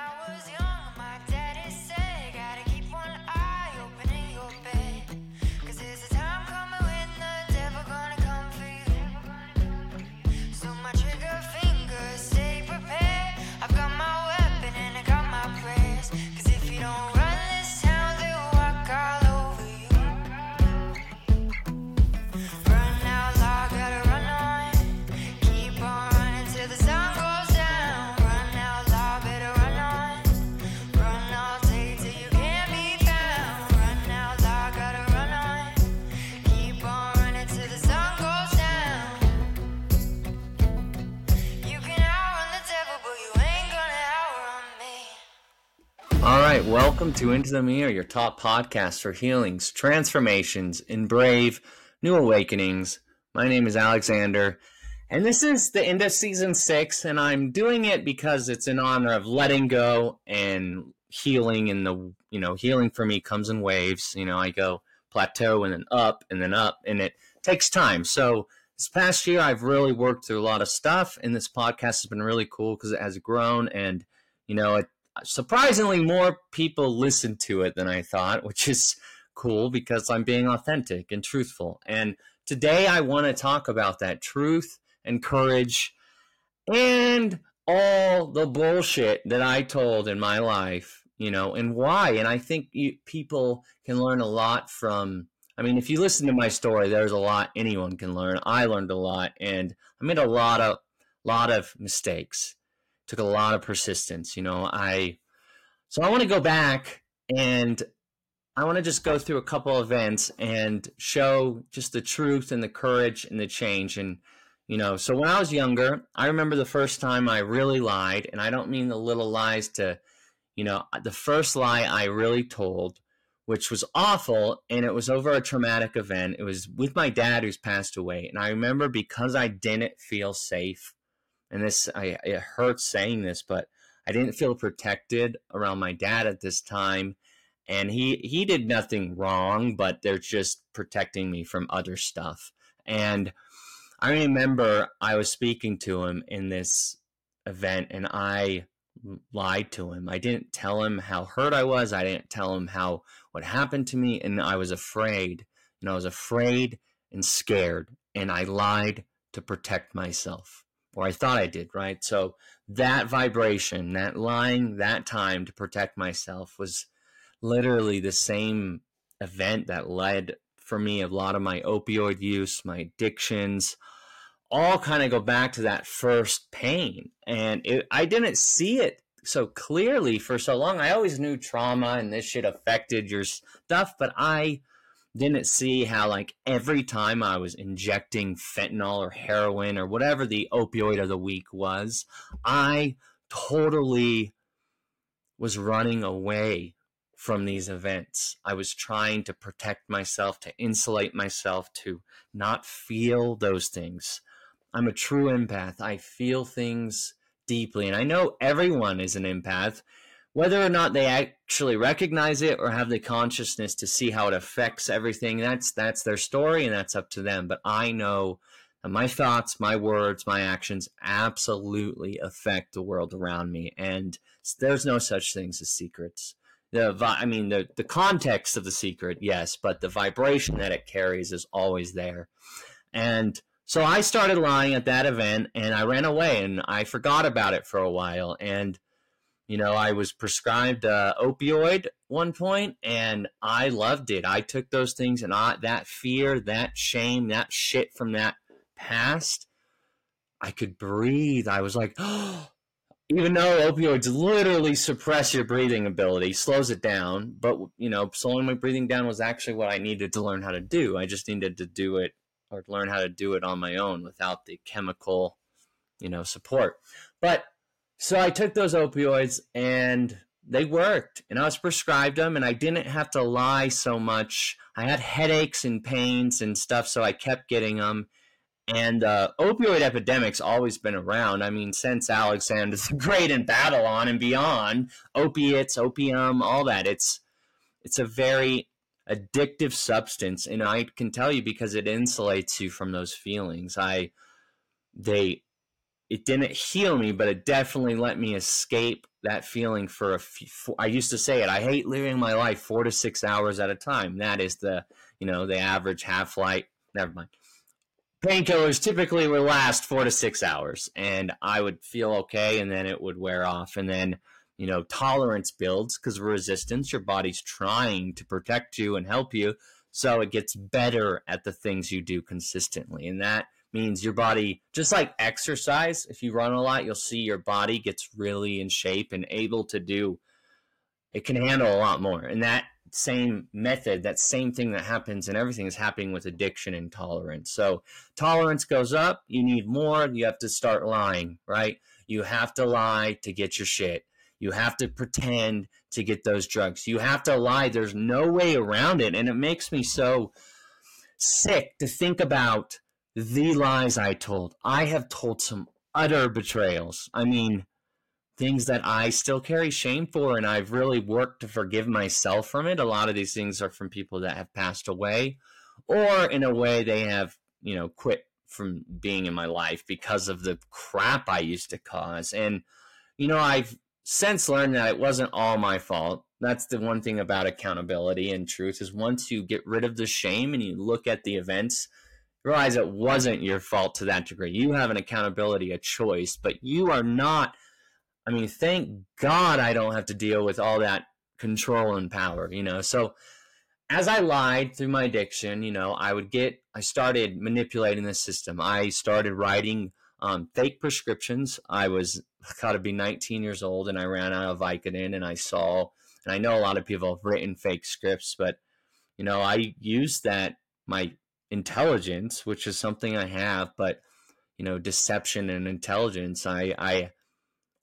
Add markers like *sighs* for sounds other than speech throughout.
I was young, welcome to Into the Mirror, your top podcast for healings, transformations, and brave new awakenings. My name is Alexander, and this is the end of season six, and I'm doing it because it's in honor of letting go and healing. And the you know, healing for me comes in waves. You know, I go plateau and then up and then up, and it takes time. So this past year, I've really worked through a lot of stuff, and this podcast has been really cool because it has grown and you know it surprisingly more people listen to it than I thought, which is cool because I'm being authentic and truthful. And today I want to talk about that truth and courage and all the bullshit that I told in my life, you know, and why. And I think you, people can learn a lot from. I mean, if you listen to my story, there's a lot anyone can learn. I learned a lot, and I made a lot of lot of mistakes. Took a lot of persistence. You know, I so I want to go back and I want to just go through a couple events and show just the truth and the courage and the change. And, you know, so when I was younger, I remember the first time I really lied. And I don't mean the little lies to, you know, the first lie I really told, which was awful. And it was over a traumatic event. It was with my dad who's passed away. And I remember because I didn't feel safe, and this, I, it hurts saying this, but I didn't feel protected around my dad at this time. And he he did nothing wrong but they're just protecting me from other stuff. And i remember i was speaking to him in this event and i lied to him. I didn't tell him how hurt i was. I didn't tell him how what happened to me and i was afraid. And i was afraid and scared and i lied to protect myself or i thought i did right so that vibration that lying that time to protect myself was literally the same event that led for me a lot of my opioid use, my addictions, all kind of go back to that first pain. And it, I didn't see it so clearly for so long. I always knew trauma and this shit affected your stuff, but I didn't see how like every time I was injecting fentanyl or heroin or whatever the opioid of the week was, I totally was running away from these events. I was trying to protect myself, to insulate myself, to not feel those things. I'm a true empath. I feel things deeply. And I know everyone is an empath, whether or not they actually recognize it or have the consciousness to see how it affects everything. That's that's their story and that's up to them. But I know that my thoughts, my words, my actions absolutely affect the world around me. And there's no such things as secrets the I mean the the context of the secret, yes, but the vibration that it carries is always there. And so I started lying at that event and I ran away and I forgot about it for a while and you know, I was prescribed uh, opioid one point and I loved it. I took those things and I, that fear, that shame, that shit from that past, I could breathe. I was like, *gasps* even though opioids literally suppress your breathing ability, slows it down, but you know, slowing my breathing down was actually what I needed to learn how to do. I just needed to do it or learn how to do it on my own without the chemical, you know, support. But so I took those opioids and they worked and I was prescribed them and I didn't have to lie so much. I had headaches and pains and stuff, so I kept getting them and uh, opioid epidemic's always been around. I mean, since Alexander the Great and Babylon and beyond, opiates, opium, all that. It's it's a very addictive substance, and I can tell you because it insulates you from those feelings. I they it didn't heal me, but it definitely let me escape that feeling for a few. For, I used to say it. I hate living my life four to six hours at a time. That is the you know the average half life. Never mind. Painkillers typically will last four to six hours, and I would feel okay, and then it would wear off, and then you know tolerance builds because of resistance. Your body's trying to protect you and help you, so it gets better at the things you do consistently, and that means your body, just like exercise, if you run a lot, you'll see your body gets really in shape and able to do, it can handle a lot more. And that same method, that same thing that happens and everything is happening with addiction and tolerance. So tolerance goes up, you need more, you have to start lying, right? You have to lie to get your shit. You have to pretend to get those drugs. You have to lie. There's no way around it. And it makes me so sick to think about the lies I told. I have told some utter betrayals. I mean, things that I still carry shame for, and I've really worked to forgive myself from it. A lot of these things are from people that have passed away, or in a way, they have, you know, quit from being in my life because of the crap I used to cause. And, you know, I've since learned that it wasn't all my fault. That's the one thing about accountability and truth is once you get rid of the shame and you look at the events realize it wasn't your fault to that degree. You have an accountability, a choice, but you are not. I mean, thank God I don't have to deal with all that control and power, you know. So as I lied through my addiction, you know, I would get, I started manipulating the system. I started writing um, fake prescriptions. I was got to be 19 years old and I ran out of Vicodin and I saw, and I know a lot of people have written fake scripts, but, you know, I used that, my intelligence, which is something I have, but you know, deception and intelligence, I, I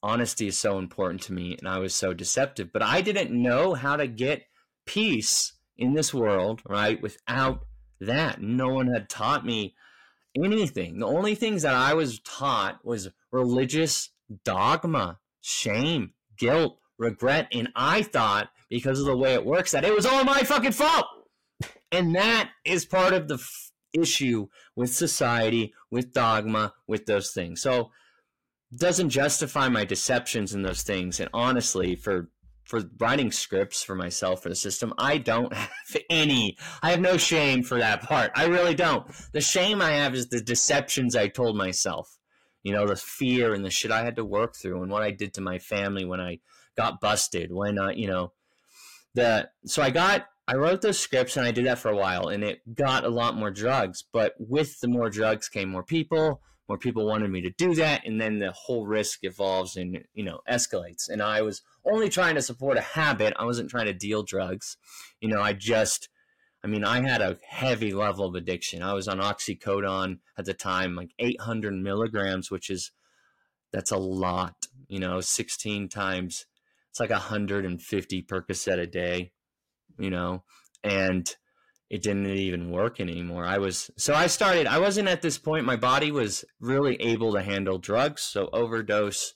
honesty is so important to me, and I was so deceptive. But I didn't know how to get peace in this world, right? Without that, no one had taught me anything. The only things that I was taught was religious dogma, shame, guilt, regret, and I thought because of the way it works that it was all my fucking fault. And that is part of the f- issue with society, with dogma, with those things. So doesn't justify my deceptions in those things. And honestly, for for writing scripts for myself for the system, I don't *laughs* have any. I have no shame for that part. I really don't. The shame I have is the deceptions I told myself. You know, the fear and the shit I had to work through and what I did to my family when I got busted, when I, you know, the so I got I wrote those scripts and I did that for a while and it got a lot more drugs. But with the more drugs came more people. More people wanted me to do that, and then the whole risk evolves and you know escalates. And I was only trying to support a habit. I wasn't trying to deal drugs. You know, I just, I mean, I had a heavy level of addiction. I was on oxycodone at the time, like 800 milligrams, which is that's a lot. You know, 16 times. It's like 150 Percocet a day you know, and it didn't even work anymore. I was so I started. I wasn't at this point. My body was really able to handle drugs. So overdose,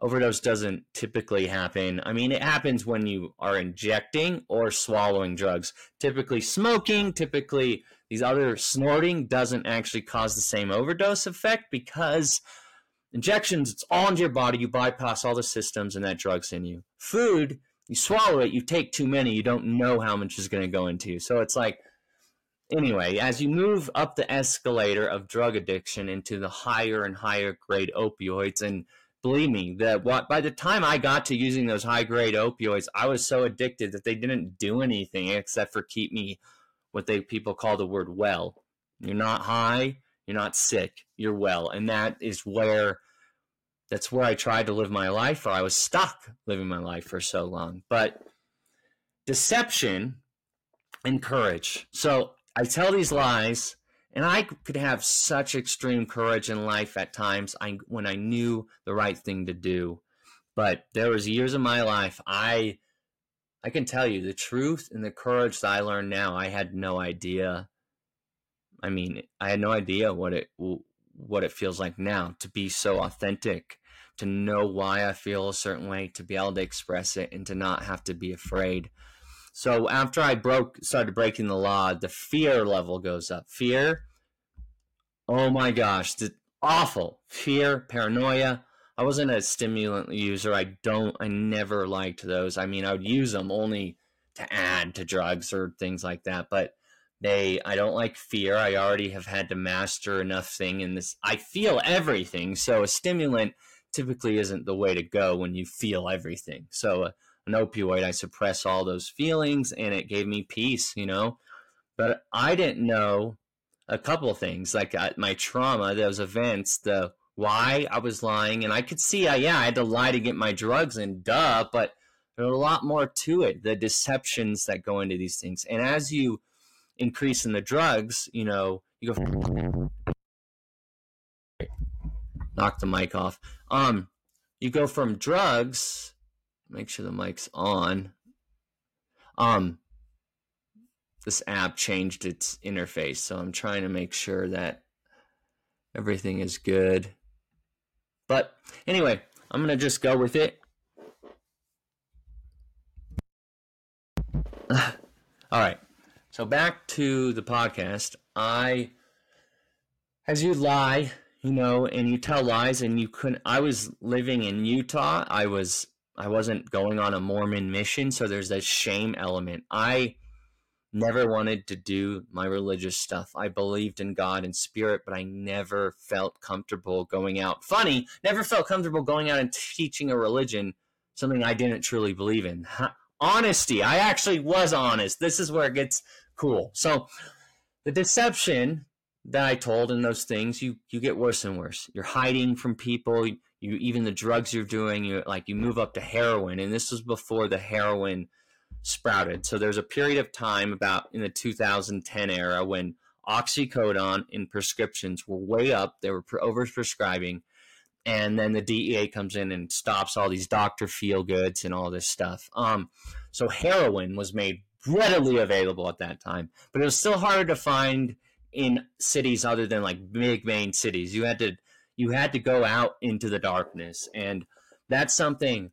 overdose doesn't typically happen. I mean, it happens when you are injecting or swallowing drugs. Typically, smoking, typically these other snorting doesn't actually cause the same overdose effect because injections it's all into your body. You bypass all the systems, and that drug's in you. Food you swallow it, you take too many, you don't know how much is going to go into you. So it's like, anyway, as you move up the escalator of drug addiction into the higher and higher grade opioids, and believe me, that what by the time I got to using those high grade opioids, I was so addicted that they didn't do anything except for keep me what they people call the word well. You're not high, you're not sick, you're well, and that is where that's where I tried to live my life, or I was stuck living my life for so long. But deception and courage. So I tell these lies, and I could have such extreme courage in life at times I, when I knew the right thing to do. But there was years of my life I I can tell you the truth and the courage that I learned now. I had no idea. I mean, I had no idea what it what it feels like now to be so authentic, to know why I feel a certain way, to be able to express it, and to not have to be afraid. So after I broke, started breaking the law, the fear level goes up. Fear, oh my gosh, the, awful. Fear, paranoia. I wasn't a stimulant user. I don't, I never liked those. I mean, I would use them only to add to drugs or things like that. But they, I don't like fear. I already have had to master enough thing in this. I feel everything. So a stimulant typically isn't the way to go when you feel everything. So uh, an opioid, I suppress all those feelings and it gave me peace, you know. But I didn't know a couple things like uh, my trauma, those events, the why I was lying, and I could see, I, yeah, I had to lie to get my drugs, and duh, but there's a lot more to it. The deceptions that go into these things, and as you increase in the drugs, you know, you go knock the mic off. Um, you go from drugs. Make sure the mic's on. Um, this app changed its interface, so I'm trying to make sure that everything is good. But anyway, I'm gonna just go with it. *sighs* All right. So back to the podcast. I, as you lie, you know, and you tell lies, and you couldn't. I was living in Utah. I was. I wasn't going on a Mormon mission, so there's that shame element. I never wanted to do my religious stuff. I believed in God and spirit, but I never felt comfortable going out. Funny, never felt comfortable going out and teaching a religion, something I didn't truly believe in. Honesty. I actually was honest. This is where it gets cool. So the deception that I told in those things, you you get worse and worse. You're hiding from people. You even the drugs you're doing, you like you move up to heroin, and this was before the heroin sprouted. So there's a period of time about in the 2010 era when oxycodone in prescriptions were way up. They were overprescribing. And then the DEA comes in and stops all these doctor feel goods and all this stuff. Um, so heroin was made readily available at that time, but it was still harder to find in cities other than like big main cities. You had to you had to go out into the darkness, and that's something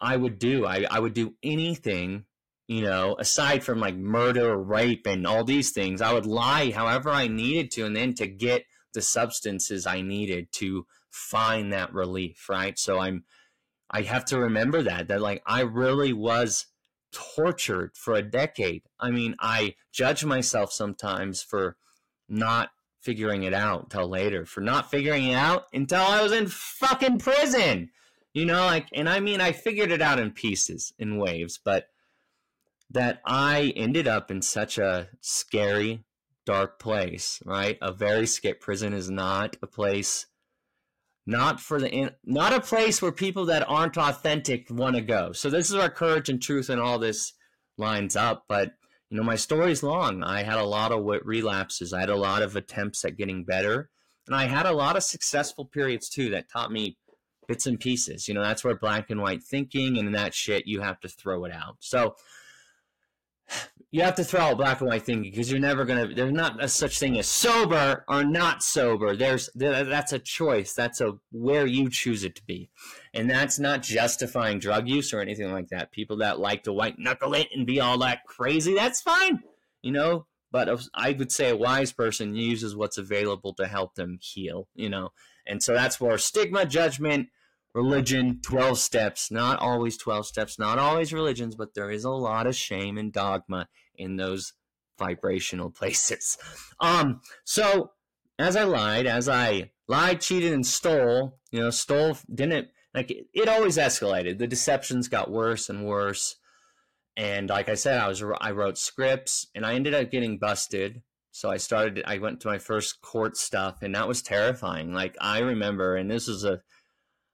I would do. I, I would do anything you know, aside from like murder, rape, and all these things, I would lie however I needed to, and then to get the substances I needed to find that relief, right? So I'm, I have to remember that, that like I really was tortured for a decade. I mean, I judge myself sometimes for not figuring it out till later, for not figuring it out until I was in fucking prison. You know, like, and I mean, I figured it out in pieces, in waves, but that I ended up in such a scary, dark place, right? A very scary prison is not a place, not for the, not a place where people that aren't authentic want to go. So this is where courage and truth and all this lines up. But, you know, my story's long. I had a lot of relapses. I had a lot of attempts at getting better. And I had a lot of successful periods too that taught me bits and pieces. You know, that's where black and white thinking and that shit, you have to throw it out. So, you have to throw out black and white thinking because you're never gonna. There's not a such thing as sober or not sober. There's that's a choice. That's a where you choose it to be, and that's not justifying drug use or anything like that. People that like to white knuckle it and be all that crazy, that's fine, you know. But I would say a wise person uses what's available to help them heal, you know. And so that's where stigma, judgment, religion 12 steps. Not always 12 steps not always religions but there is a lot of shame and dogma in those vibrational *laughs* places. Um so as i lied as i lied cheated and stole you know stole didn't like it, it always escalated. The deceptions got worse and worse. And like i said i was i wrote scripts and i ended up getting busted. So i started i went to my first court stuff and that was terrifying. Like i remember and this is a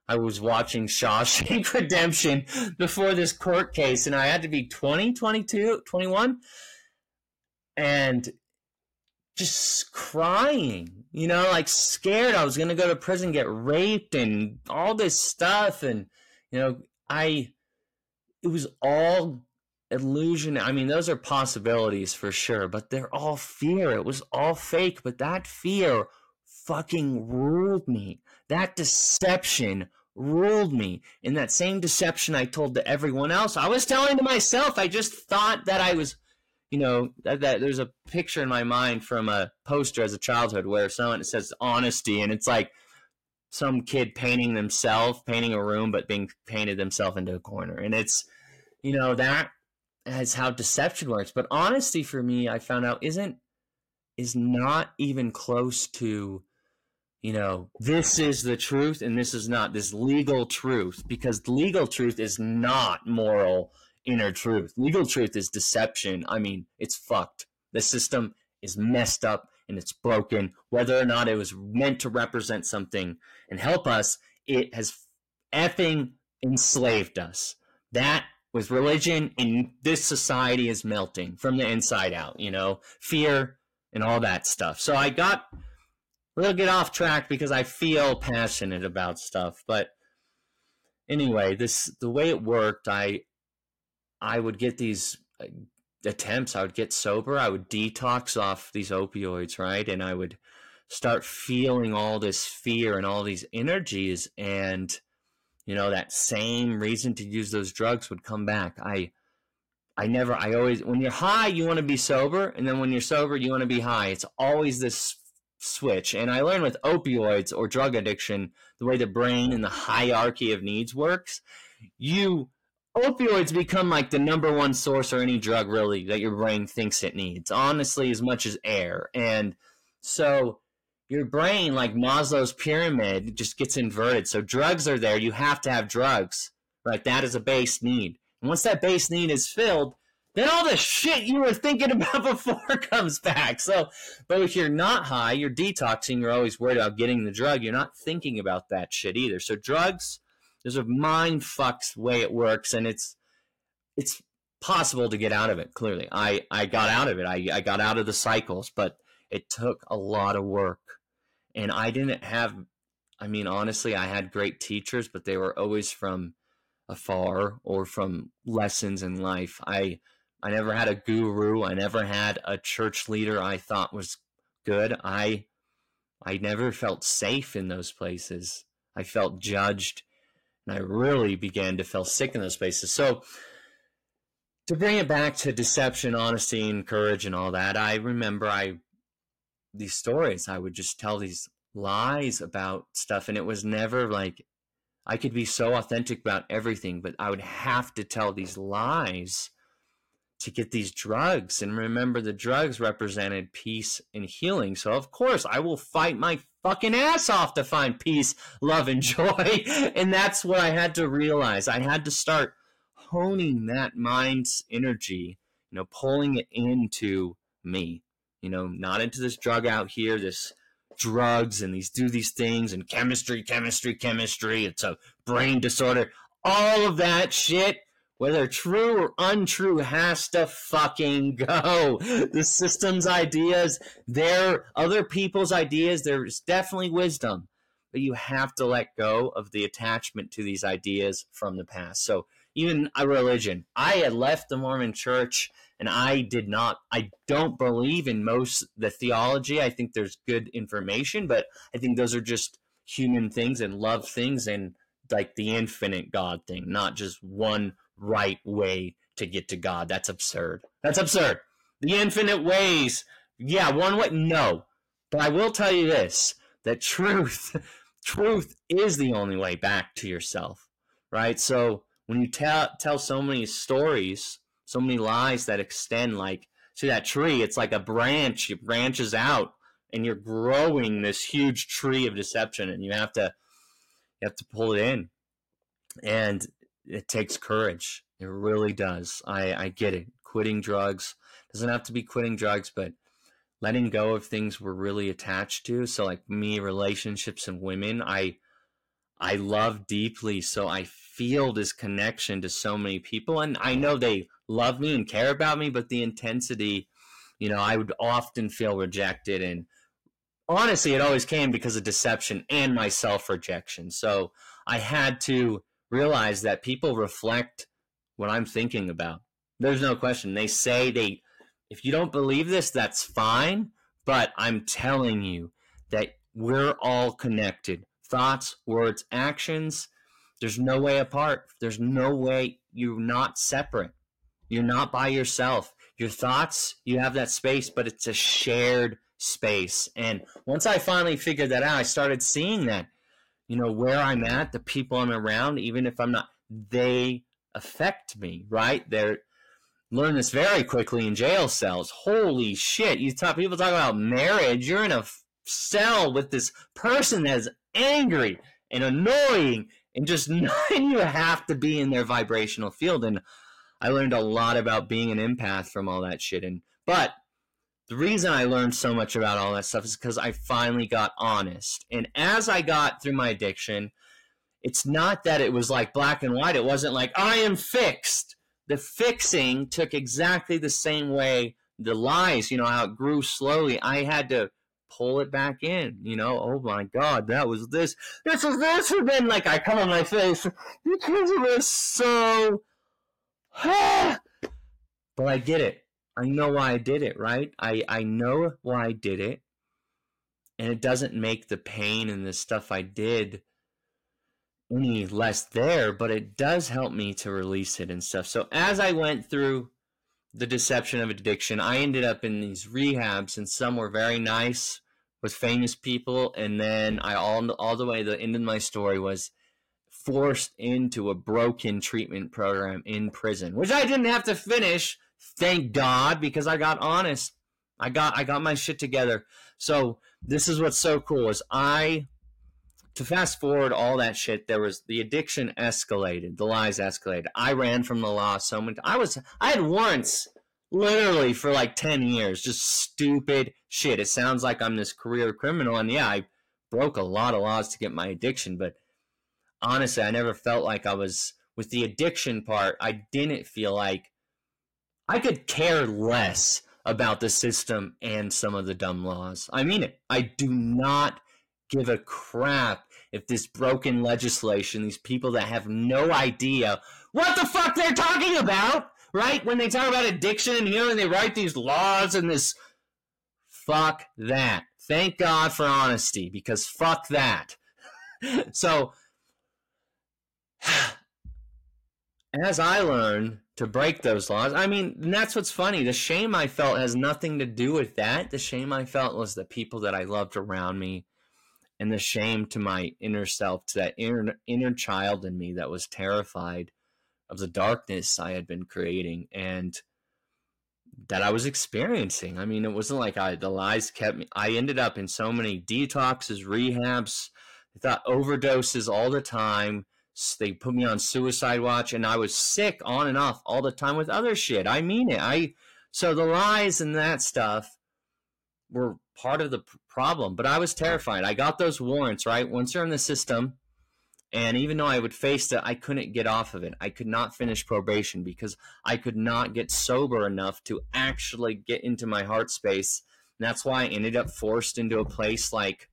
I was watching Shawshank *laughs* Redemption before this court case, and I had to be 20, 22, 21, and just crying, you know, like scared I was going to go to prison, get raped, and all this stuff. And, you know, I, it was all illusion. I mean, those are possibilities for sure, but they're all fear. It was all fake, but that fear fucking ruled me. That deception ruled me. In that same deception I told to everyone else, I was telling to myself, I just thought that I was, you know that, that there's a picture in my mind from a poster as a childhood where someone says honesty and it's like some kid painting themselves painting a room but being painted themselves into a corner and it's you know that is how deception works but honesty for me i found out isn't is not even close to you know this is the truth and this is not this legal truth because legal truth is not moral inner truth. Legal truth is deception. I mean, it's fucked. The system is messed up and it's broken. Whether or not it was meant to represent something and help us, it has effing enslaved us. That was religion, and this society is melting from the inside out, you know, fear and all that stuff. So I got little get off track because I feel passionate about stuff. But anyway, this the way it worked, I I would get these uh, attempts. I would get sober. I would detox off these opioids, right? And I would start feeling all this fear and all these energies. And, you know, that same reason to use those drugs would come back. I, I never, I always, when you're high, you want to be sober. And then when you're sober, you want to be high. It's always this switch. And I learned with opioids or drug addiction, the way the brain and the hierarchy of needs works, you opioids become like the number one source or any drug really that your brain thinks it needs honestly as much as air and so your brain like maslow's pyramid just gets inverted so drugs are there you have to have drugs right that is a base need and once that base need is filled then all the shit you were thinking *laughs* about before comes back so but if you're not high you're detoxing you're always worried about getting the drug you're not thinking about that shit either so drugs there's a mind fucks way it works, and it's it's possible to get out of it. Clearly, I I got out of it. I I got out of the cycles, but it took a lot of work, and I didn't have. I mean, honestly, I had great teachers, but they were always from afar or from lessons in life. I I never had a guru. I never had a church leader I thought was good. I I never felt safe in those places. I felt judged and I really began to feel sick in those spaces. So to bring it back to deception, honesty, and courage and all that, I remember I these stories. I would just tell these lies about stuff, and it was never like I could be so authentic about everything, but I would have to tell these lies to get these drugs. And remember, the drugs represented peace and healing. So, of course, I will fight my fucking ass off to find peace, *laughs* love, and joy. *laughs* and that's what I had to realize. I had to start honing that mind's energy, you know, pulling it into me, you know, not into this drug out here, this drugs and these do these things and chemistry, chemistry, chemistry. It's a brain disorder. All of that shit whether true or untrue has to fucking go. The system's ideas, their other people's ideas, there's definitely wisdom, but you have to let go of the attachment to these ideas from the past. So even a religion, I had left the Mormon church and I did not I don't believe in most the theology. I think there's good information, but I think those are just human things and love things and like the infinite God thing, not just one right way to get to God. That's absurd. That's absurd. The infinite ways. Yeah, one way. No. But I will tell you this that truth, *laughs* truth is the only way back to yourself, right? So when you tell, tell so many stories, so many lies that extend like to that tree, it's like a branch, it branches out and you're growing this huge tree of deception and you have to, you have to pull it in. And it takes courage. It really does. I, I get it. Quitting drugs doesn't have to be quitting drugs, but letting go of things we're really attached to. So like me, relationships and women, I I love deeply. So I feel this connection to so many people. And I know they love me and care about me, but the intensity, you know, I would often feel rejected and honestly it always came because of deception and my self rejection. So I had to realize that people reflect what I'm thinking about. There's no question. They say they, if you don't believe this, that's fine. But I'm telling you that we're all connected. Thoughts, words, actions. There's no way apart. There's no way you're not separate. You're not by yourself. your thoughts, you have that space, but it's a shared space. And once I finally figured that out, I started seeing that, you know, where I'm at, the people I'm around, even if I'm not, they affect me, right? They're learn this very quickly in jail cells. Holy shit! You talk people talk about marriage. You're in a cell with this person that's angry and annoying and just *laughs* knowing you have to be in their vibrational field. And I learned a lot about being an empath from all that shit. And but the reason I learned so much about all that stuff is because I finally got honest. And as I got through my addiction, it's not that it was like black and white. It wasn't like I am fixed. The fixing took exactly the same way the lies, you know, how it grew slowly. I had to pull it back in. You know, oh my God, that was this. This was this. And then, like, I come on my face because it was so. *sighs* but I did it. I know why I did it, right? I, I know why I did it. And it doesn't make the pain and the stuff I did any less there, but it does help me to release it and stuff. So as I went through the deception of addiction. I ended up in these rehabs, and some were very nice with famous people, and then I all all the way the end of my story was forced into a broken treatment program in prison, which I didn't have to finish, thank God, because I got honest. I got I got my shit together. So this is what's so cool is I to fast forward all that shit, there was the addiction escalated, the lies escalated. I ran from the law so many. I was I had once literally for like ten years, just stupid shit. It sounds like I'm this career criminal, and yeah, I broke a lot of laws to get my addiction, but honestly, I never felt like I was with the addiction part. I didn't feel like I could care less about the system and some of the dumb laws. I mean it. I do not give a crap if this broken legislation, these people that have no idea what the fuck they're talking about, right? When they talk about addiction and healing, they write these laws and this. Fuck that. Thank God for honesty because fuck that. *laughs* so, *sighs* as I learn to break those laws, I mean, that's what's funny. The shame I felt has nothing to do with that. The shame I felt was the people that I loved around me and the shame to my inner self, to that inner inner child in me that was terrified of the darkness I had been creating and that I was experiencing. I mean, it wasn't like I the lies kept me. I ended up in so many detoxes, rehabs, I thought overdoses all the time. They put me on suicide watch, and I was sick on and off all the time with other shit. I mean it. I so the lies and that stuff were part of the problem. But I was terrified. I got those warrants, right? Once you're in the system, and even though I would face it, I couldn't get off of it. I could not finish probation because I could not get sober enough to actually get into my heart space. And that's why I ended up forced into a place like,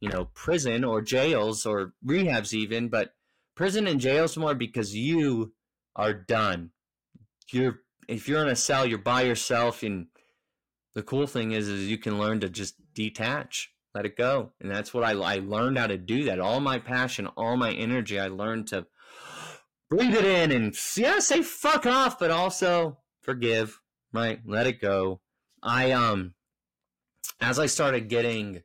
you know, prison or jails or rehabs, even. But prison and jails more because you are done. You're if you're in a cell, you're by yourself and the cool thing is is you can learn to just detach let it go. And that's what I, I learned how to do that. All my passion all my energy i learned to *gasps* breathe it in and yeah say fuck off but also forgive right? Let it go. I um as i started getting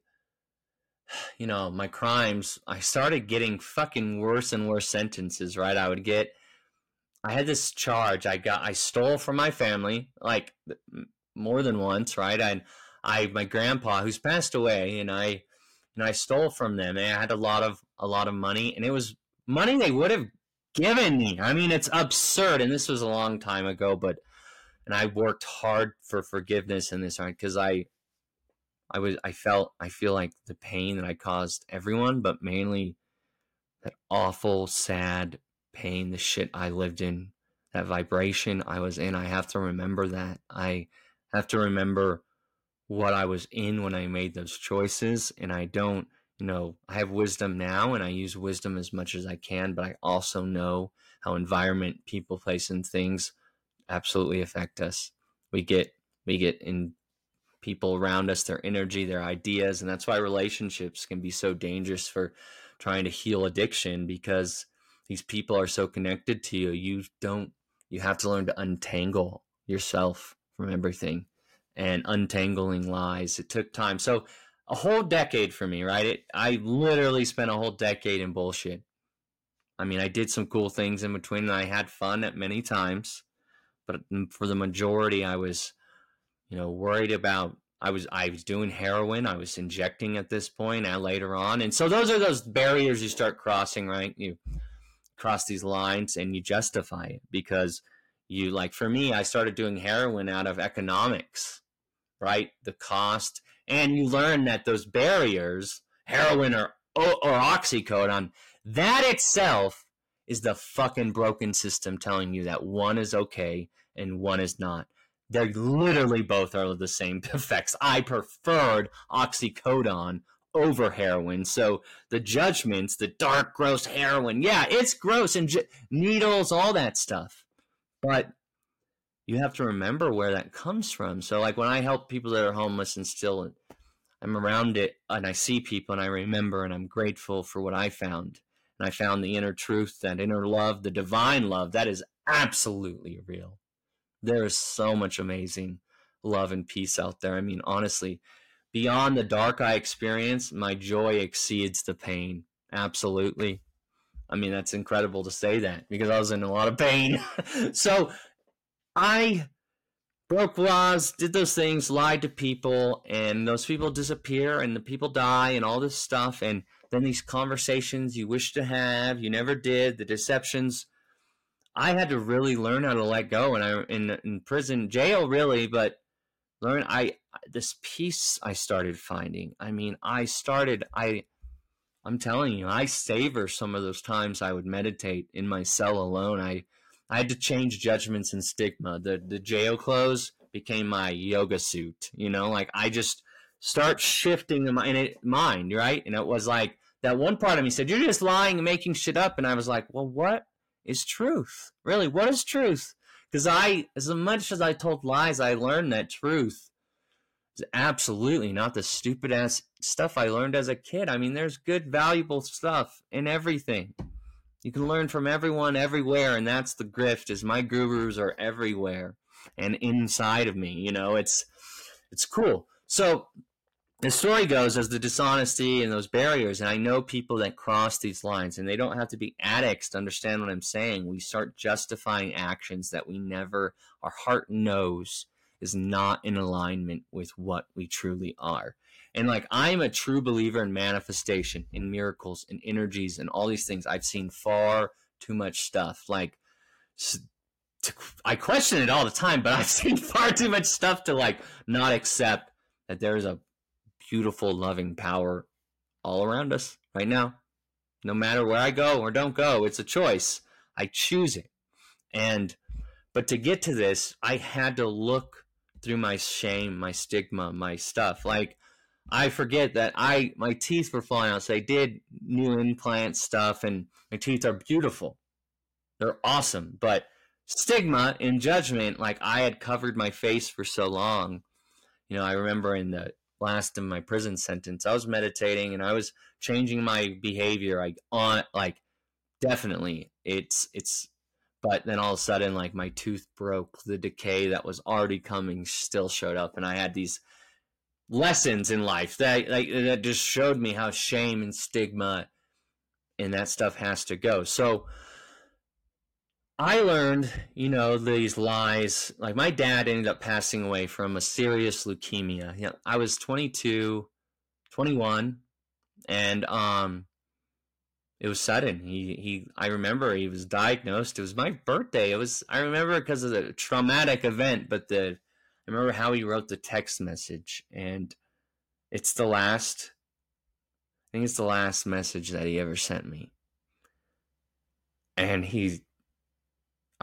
*sighs* you know my crimes i started getting fucking worse and worse sentences right i would get i had this charge i got i stole from my family like more than once, right? And I, my grandpa, who's passed away, and I, and I stole from them. And I had a lot of a lot of money, and it was money they would have given me. I mean, it's absurd. And this was a long time ago, but and I worked hard for forgiveness in this right because I, I was I felt I feel like the pain that I caused everyone, but mainly that awful, sad pain, the shit I lived in, that vibration I was in. I have to remember that I have to remember what I was in when I made those choices. And I don't, you know, I have wisdom now and I use wisdom as much as I can, but I also know how environment, people, place, and things absolutely affect us. We get, we get in people around us, their energy, their ideas. And that's why relationships can be so dangerous for trying to heal addiction because these people are so connected to you. You don't, you have to learn to untangle yourself from everything and untangling lies. It took time. So a whole decade for me, right? It, I literally spent a whole decade in bullshit. I mean, I did some cool things in between and I had fun at many times, but for the majority I was, you know, worried about I was I was doing heroin, I was injecting at this point and later on. And so those are those barriers you start crossing, right? You cross these lines and you justify it because you like for me, I started doing heroin out of economics, right? The cost and you learn that those barriers, heroin or or oxycodone, that itself is the fucking broken system telling you that one is okay and one is not. They literally both are the same *laughs* effects. I preferred oxycodone over heroin. So the judgments, the dark, gross heroin, yeah, it's gross and j- needles, all that stuff. But you have to remember where that comes from. So, like when I help people that are homeless and still I'm around it and I see people and I remember and I'm grateful for what I found. And I found the inner truth, that inner love, the divine love that is absolutely real. There is so much amazing love and peace out there. I mean, honestly, beyond the dark I experience, my joy exceeds the pain. Absolutely. I mean, that's incredible to say that because I was in a lot of pain. *laughs* so I broke laws, did those things, lied to people, and those people disappear and the people die and all this stuff. And then these conversations you wish to have, you never did, the deceptions. I had to really learn how to let go, and I in in prison, jail, really, but learn I this peace I started finding. I mean, I started I I'm telling you, I savor some of those times I would meditate in my cell alone. I I had to change judgments and stigma. The the jail clothes became my yoga suit. You know, like I just start shifting the mind, mind, right? And it was like that one part of me said, "You're just lying making shit up," and I was like, "Well, what is truth? Really, what is truth?" Because I, as much as I told lies, I learned that truth is absolutely not the stupid ass stuff I learned as a kid. I mean, there's good, valuable stuff in everything. You can learn from everyone everywhere, and that's the grift. Is my gurus are everywhere and inside of me. You know, it's it's cool. So the story goes as the dishonesty and those barriers, and I know people that cross these lines, and they don't have to be addicts to understand what I'm saying. We start justifying actions that we never, our heart knows is not in alignment with what we truly are. And like, I'm a true believer in manifestation, in miracles, in energies, and all these things. I've seen far too much stuff. Like, I question it all the time, but *laughs* I've seen far too much stuff to like not accept that there's a beautiful, loving power all around us right now. No matter where I go or don't go, it's a choice. I choose it. And, but to get to this, I had to look through my shame, my stigma, my stuff. Like, I forget that I, my teeth were falling out. So I did new implant stuff and my teeth are beautiful. They're awesome. But stigma and judgment, like I had covered my face for so long. You know, I remember in the last of my prison sentence. I was meditating and I was changing my behavior. I on like definitely it's it's but then all of a sudden like my tooth broke the decay that was already coming still showed up and i had these lessons in life that like that just showed me how shame and stigma and that stuff has to go so I learned, you know, these lies. Like my dad ended up passing away from a serious leukemia. Know, I was 22, 21, and um, it was sudden. He he. I remember he was diagnosed. It was my birthday. It was. I remember because of the traumatic event, but the. I remember how he wrote the text message, and it's the last. I think it's the last message that he ever sent me. And he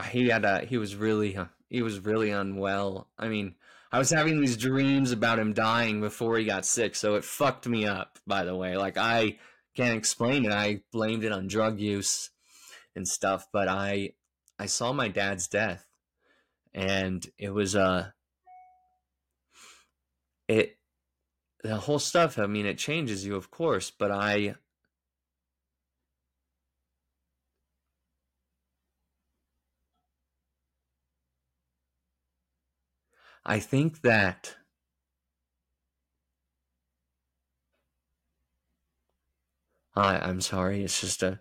he had a he was really he was really unwell. I mean, I was having these dreams about him dying before he got sick, so it fucked me up. By the way, like I can't explain it. I blamed it on drug use and stuff, but I I saw my dad's death, and it was uh it the whole stuff. I mean, it changes you, of course, but I I think that I I'm sorry, it's just a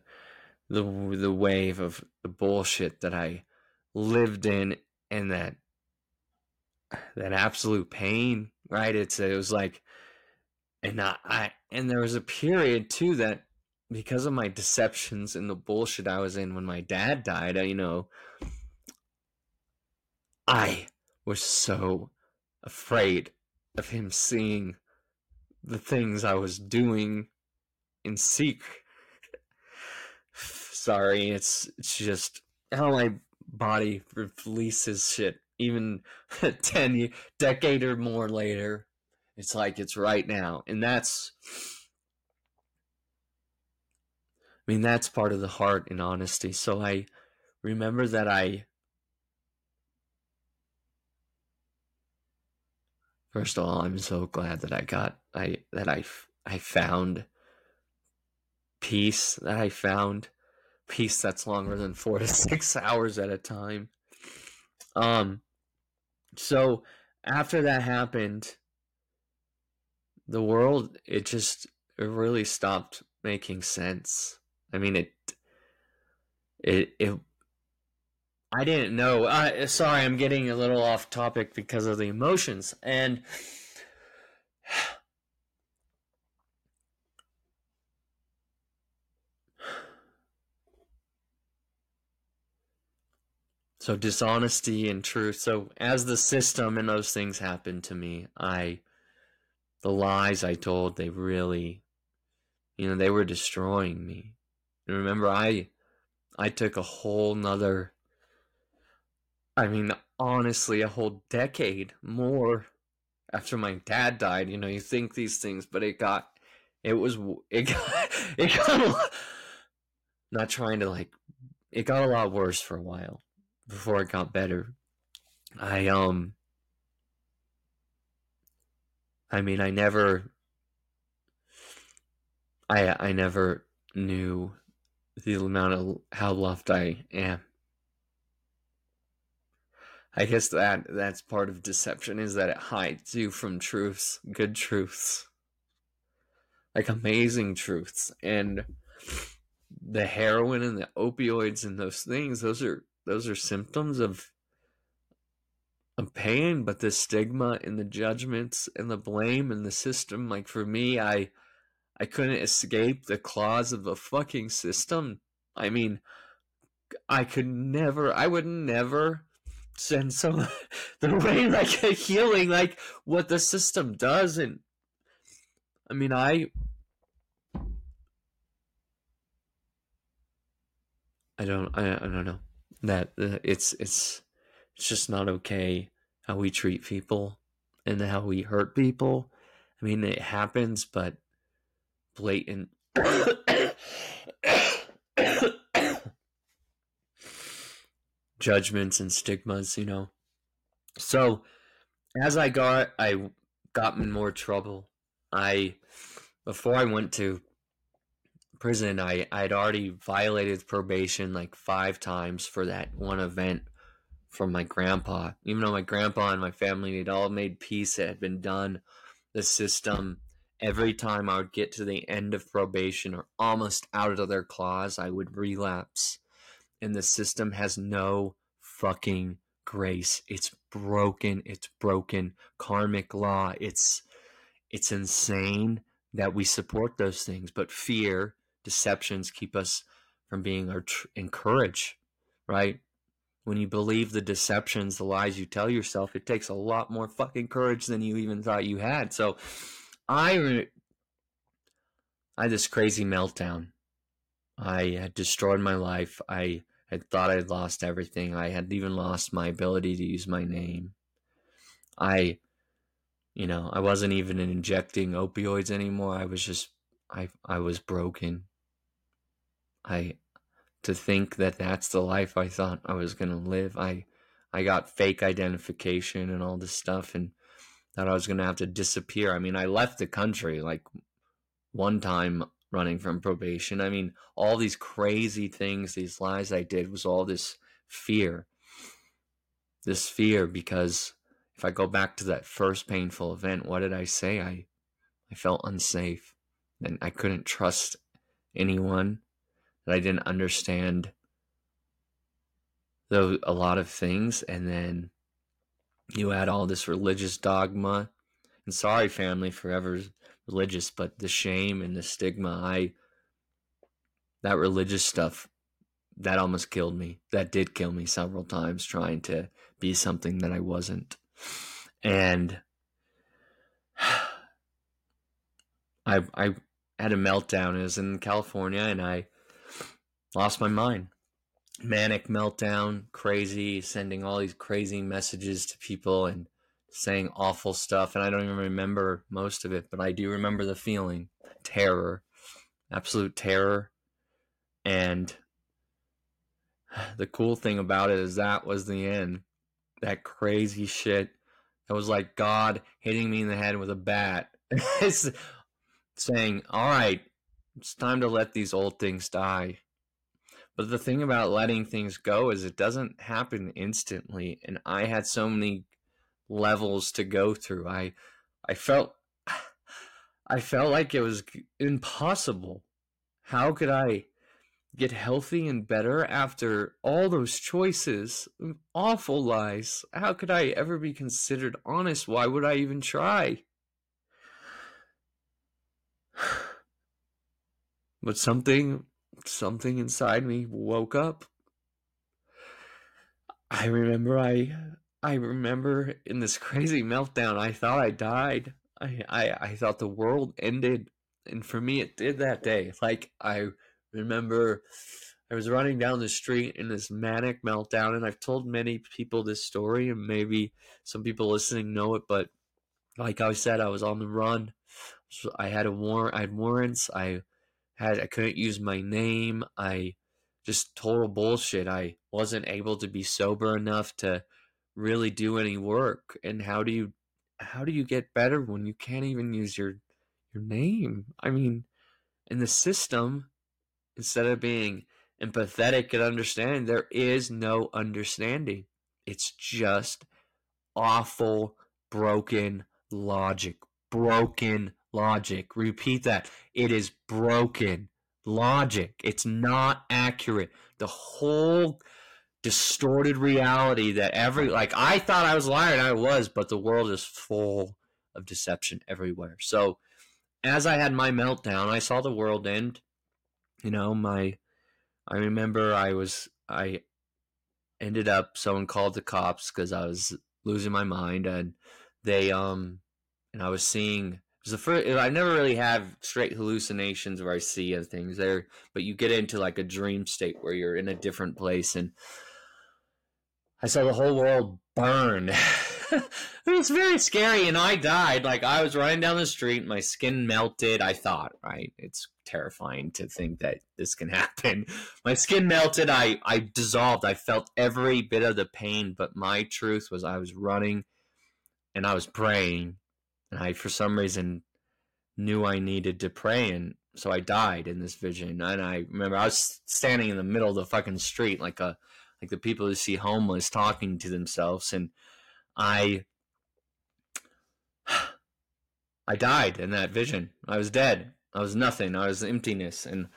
the the wave of the bullshit that I lived in and that that absolute pain, right? It's it was like and I, I and there was a period too that because of my deceptions and the bullshit I was in when my dad died, you know, I was so afraid of him seeing the things I was doing in secret. *sighs* Sorry, it's it's just how my body releases shit. Even *laughs* ten decade or more later, it's like it's right now, and that's. I mean, that's part of the heart and honesty. So I remember that I First of all, I'm so glad that I got I that I I found peace that I found peace that's longer than 4 to *laughs* 6 hours at a time. Um so after that happened the world it just it really stopped making sense. I mean it it it I didn't know. Uh, sorry, I'm getting a little off topic because of the emotions. And *sighs* so dishonesty and truth. So as the system and those things happened to me, I the lies I told, they really you know, they were destroying me. And remember I I took a whole nother I mean, honestly, a whole decade more after my dad died. You know, you think these things, but it got, it was, *laughs* it got, it got, not trying to like, it got a lot worse for a while before it got better. I, um, I mean, I never, I, I never knew the amount of how loved I am I guess that that's part of deception is that it hides you from truths, good truths, like amazing truths, and the heroin and the opioids and those things. Those are those are symptoms of of pain, but the stigma and the judgments and the blame and the system. Like for me, I I couldn't escape the claws of the fucking system. I mean, I could never. I would never send some *laughs* the way like a healing like what the system does and i mean i i don't i, I don't know. That uh, it's it's it's just not okay how we treat people and how we hurt people. I mean it happens but blatant *coughs* *coughs* judgments and stigmas, you know. So as I got I got in more trouble. I before I went to prison, I I'd already violated probation like five times for that one event from my grandpa. Even though my grandpa and my family had all made peace, it had been done. The system every time I would get to the end of probation or almost out of their claws, I would relapse and the system has no fucking grace. It's broken. It's broken. Karmic law. It's it's insane that we support those things, but fear, deceptions keep us from being our encouraged, right? When you believe the deceptions, the lies you tell yourself, it takes a lot more fucking courage than you even thought you had. So, I I had this crazy meltdown. I had destroyed my life. I I thought I'd lost everything. I had even lost my ability to use my name. I, you know, I wasn't even injecting opioids anymore. I was just, I, I was broken. I, to think that that's the life I thought I was gonna live. I, I got fake identification and all this stuff, and that I was gonna have to disappear. I mean, I left the country like one time running from probation. I mean, all these crazy things, these lies I did was all this fear. This fear because if I go back to that first painful event, what did I say? I I felt unsafe and I couldn't trust anyone that I didn't understand though a lot of things and then you add all this religious dogma and sorry family forever religious but the shame and the stigma i that religious stuff that almost killed me. That did kill me several times trying to be something that i wasn't. And *sighs* i i had a meltdown. It was in california and i lost my mind. Manic meltdown, crazy, sending all these crazy messages to people and saying awful stuff. And I don't even remember most of it, but I do remember the feeling terror, absolute terror. And *sighs* the cool thing about it is that was the end. That crazy shit. That was like God hitting me in the head with a bat. *laughs* saying, all right, it's time to let these old things die. But the thing about letting things go is it doesn't happen instantly. And I had so many levels to go through. I I felt I felt like it was impossible. How could I get healthy and better after all those choices? Awful lies. How could I ever be considered honest? Why would I even try? *sighs* But something something inside me woke up. I remember I I remember in this *laughs* crazy meltdown I thought I died. I, I, I thought the world ended and for me it did that day. Like I remember I was running down the street in this manic meltdown and I've told many people this story and maybe some people listening know it, but like I said, I was on the run. So I had a warrant I had warrants. I had I couldn't use my name. I just total bullshit. I wasn't able to be sober enough to really do any work. And how do you how do you get better when you can't even use your your name? I mean, in the system, instead of being empathetic and understanding, there is no understanding. It's just awful, broken logic. Broken logic. Repeat that. It is broken logic. It's not accurate. The whole distorted reality that every like I thought I was lying, I was, but the world is full of deception everywhere. So as I had my meltdown, I saw the world end. You know, my I remember I was I ended up someone called the cops because I was losing my mind and they um and I was seeing it was the first. I never really have straight hallucinations where I see things there, but you get into like a dream state where you're in a different place, and I saw the whole world burn. *laughs* it was very scary, and I died. Like I was running down the street, my skin melted. I thought, right, it's terrifying to think that this can *laughs* happen. My skin melted. I I dissolved. I felt every bit of the pain, but my truth was I was running, and I was praying and I for some reason knew I needed to pray and so I died in this vision and I remember I was standing in the middle of the fucking street like a like the people who see homeless talking to themselves and I *sighs* I died in that vision. I was dead. I was nothing. I was emptiness and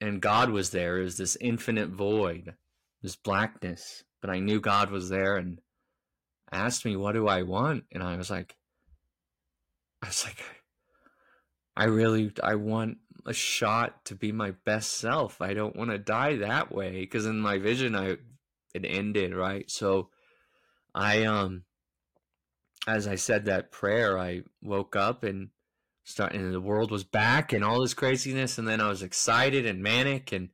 and God was there. It was this infinite void, this blackness. But I knew God was there and asked me, What do I want? And I was like, I was like, I really, I want a shot to be my best self. I don't want to die that way because in my vision, I it ended right. So, I um, as I said that prayer, I woke up and started, and the world was back and all this craziness, and then I was excited and manic and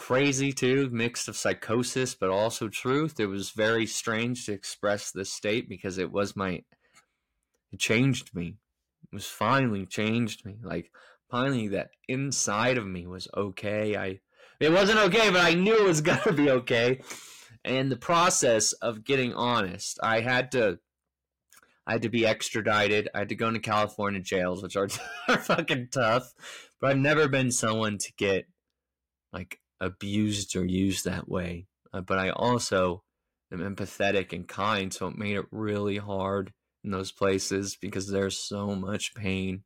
crazy too, mixed of psychosis but also truth. It was very strange to express this state because it was my, it changed me It was finally changed me. Like finally that inside of me was okay. I it wasn't okay, but I knew it was *laughs* gonna be okay. And the process of getting honest, I had to I had to be extradited. I had to go into California jails, which are, *laughs* are fucking tough. But I've never been someone to get like abused or used that way. Uh, but I also am empathetic and kind, so it made it really hard in those places because there's so much pain.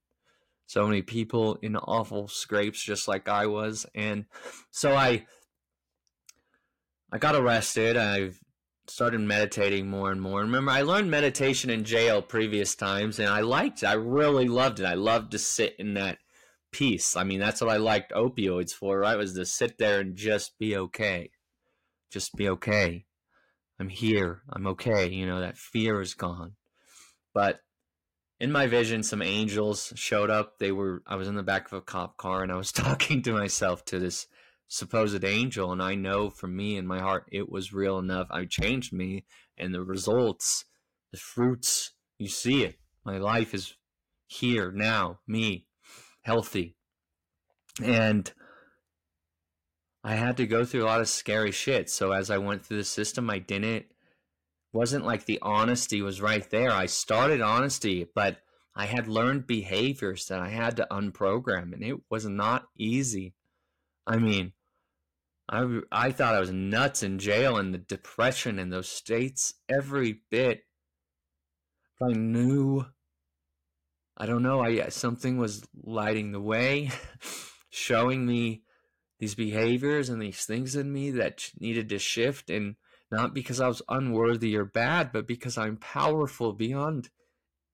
So many people in awful scrapes just like I was. And so I I got arrested. I've started meditating more and more. Remember, I learned meditation in jail previous times and I liked it. I really loved it. I loved to sit in that peace. I mean, that's what I liked opioids for, right? Was to sit there and just be okay. Just be okay. I'm here. I'm okay. You know, that fear is gone. But in my vision, some angels showed up. They were, I was in the back of a cop car and I was *laughs* talking to myself to this supposed angel. And I know from me in my heart, it was real enough. I changed me and the results, the fruits, you see it. My life is here now, me, healthy. And I had to go through a lot of scary shit. So as I went through the system, I didn't wasn't like the honesty was right there. I started honesty, but I had learned behaviors that I had to unprogram and it was not easy. I mean, I I thought I was nuts in jail and the depression in those states every bit. I knew I don't know, I uh, something was lighting the way, *laughs* showing me these behaviors and these things in me that needed to shift and not because I was unworthy or bad, but because I'm powerful beyond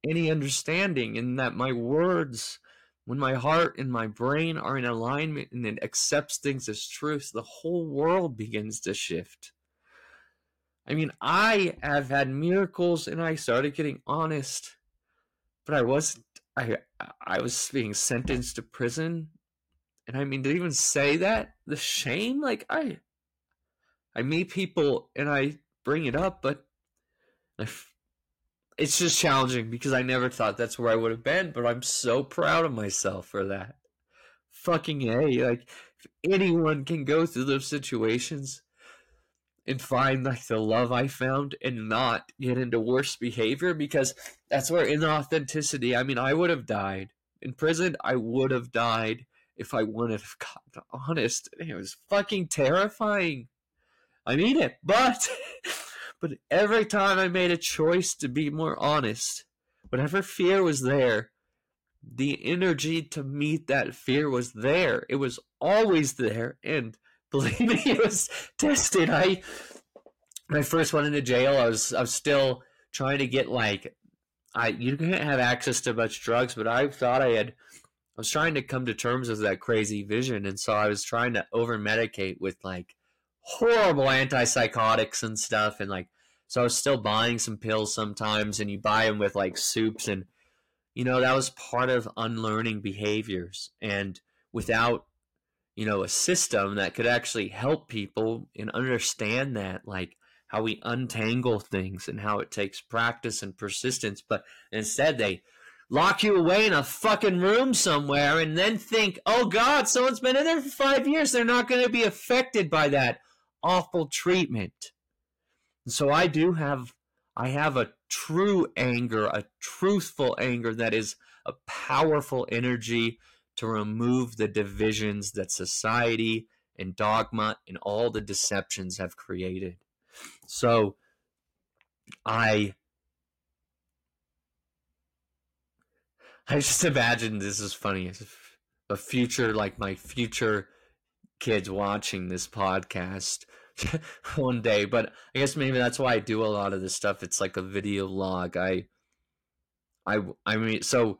any understanding and that my words when my heart and my brain are in alignment and it accepts things as truth, the whole world begins to shift. I mean, I have had miracles and I started getting honest, but I wasn't I I was being sentenced to prison and I mean, to even say that, the shame, like I, I meet people and I bring it up, but it's just challenging because I never thought that's where I would have been. But I'm so proud of myself for that. Fucking a, like if anyone can go through those situations and find like the love I found and not get into worse behavior because that's where inauthenticity. I mean, I would have died in prison. I would have died if I wouldn't have gotten honest. It was fucking terrifying. I mean it, but *laughs* but every time I made a choice to be more honest, whatever fear was there, the energy to meet that fear was there. It was always there, and *laughs* believe me, it was tested. I when I first went into jail, I was I was still trying to get like I you can't have access to much drugs, but I thought I had I was trying to come to terms with that crazy vision, and so I was trying to over medicate with like horrible antipsychotics and stuff, and like so I was still buying some pills sometimes, and you buy them with like soups, and you know that was part of unlearning behaviors, and without you know a system that could actually help people and understand that like how we untangle things and how it takes practice and persistence but instead they lock you away in a fucking room somewhere and then think, oh God, someone's been in there for five years. They're not going to be affected by that awful treatment. And so I do have, I have a true anger, a truthful anger that is a powerful energy to remove the divisions that society and dogma and all the deceptions have created. So I I just imagine this is funny. A future, like my future kids watching this podcast *laughs* one day. But I guess maybe that's why I do a lot of this stuff. It's like a video log. I, I, I mean, so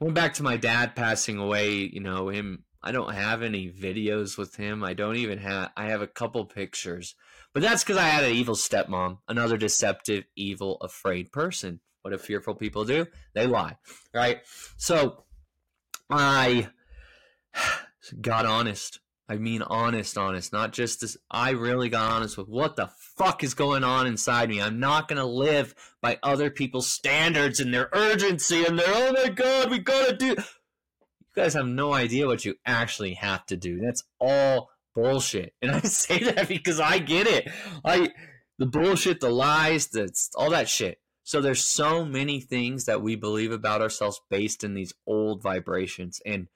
going back to my dad passing away, you know, him, I don't have any videos with him. I don't even have, I have a couple pictures. But that's because I had an evil stepmom, another deceptive, evil, afraid person. What do fearful people do? They lie, right? So I *sighs* got honest. I mean, honest, honest, not just this. I really got honest with what the fuck is going on inside me. I'm not going to live by other people's standards and their urgency and their, oh my God, we got to do. You guys have no idea what you actually have to do. That's all bullshit. And I *laughs* say that because I get it. I, the bullshit, the lies, that's all that shit. So there's so many things that we believe about ourselves based in these old vibrations and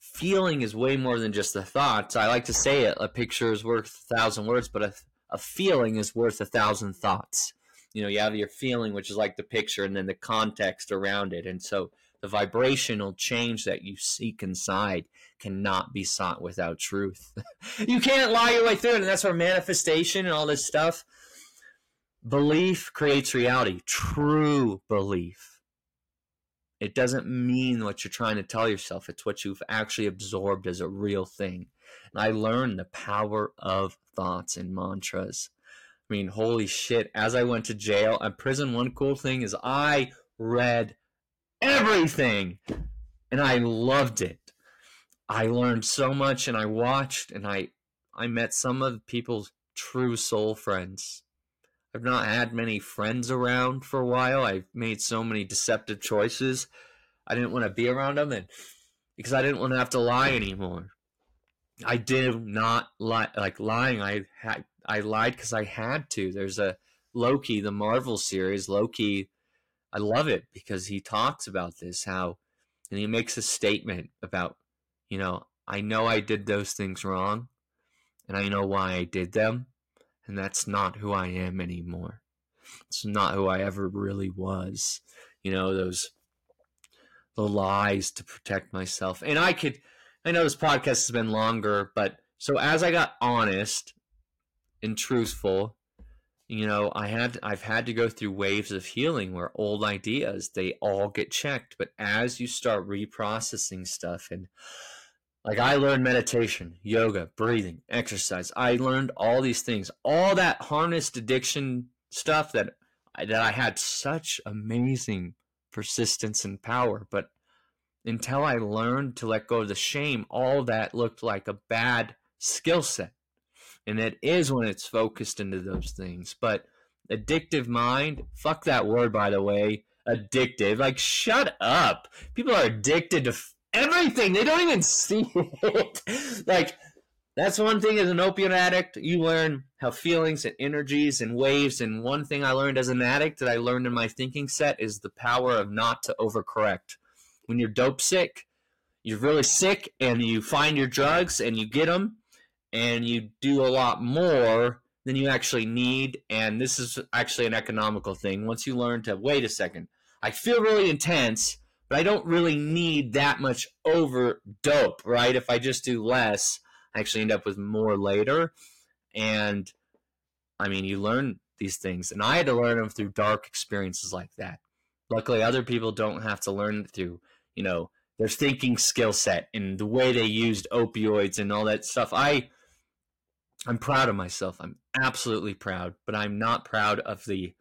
feeling is way more than just a thought. I like to say it, a picture is worth a thousand words, but a, a feeling is worth a thousand thoughts. You know, you have your feeling, which is like the picture, and then the context around it. And so the vibrational change that you seek inside cannot be sought without truth. *laughs* you can't lie your way through it. And that's where manifestation and all this stuff, belief creates reality. True belief. It doesn't mean what you're trying to tell yourself, it's what you've actually absorbed as a real thing. And I learned the power of thoughts and mantras. I mean, holy shit. As I went to jail and prison, one cool thing is I read everything and I loved it. I learned so much and I watched and I I met some of people's true soul friends. I've not had many friends around for a while. I've made so many deceptive choices. I didn't want to be around them and because I didn't want to have to lie anymore. I did not lie like lying. I had I lied because I had to. There's a Loki, the Marvel series. Loki, I love it because he talks about this how, and he makes a statement about, you know, I know I did those things wrong, and I know why I did them, and that's not who I am anymore. It's not who I ever really was. You know those the lies to protect myself, and I could I know this podcast has been longer, but so as I got honest and truthful, you know, I had I've had to go through waves of healing where old ideas they all get checked, but as you start reprocessing stuff and like I learned meditation, yoga, breathing, exercise. I learned all these things, all that harnessed addiction stuff that that I had such amazing persistence and power, but until I learned to let go of the shame, all that looked like a bad skill set. And it is when it's focused into those things. But addictive mind, fuck that word, by the way. Addictive. Like, shut up. People are addicted to everything. They don't even see *laughs* it. like, that's one thing as an opiate addict. You learn how feelings and energies and waves. And one thing I learned as an addict that I learned in my thinking set is the power of not to overcorrect when you're dope sick, you're really sick and you find your drugs and you get them and you do a lot more than you actually need. And this is actually an economical thing. Once you learn to wait a second, I feel really intense, but I don't really need that much over dope, right? If I just do less, I actually end up with more later. And I mean, you learn these things. And I had to learn them through dark experiences like that. Luckily, other people don't have to learn through you know their thinking skill set and the way they used opioids and all that stuff. I I'm proud of myself. I'm absolutely proud, but I'm not proud of the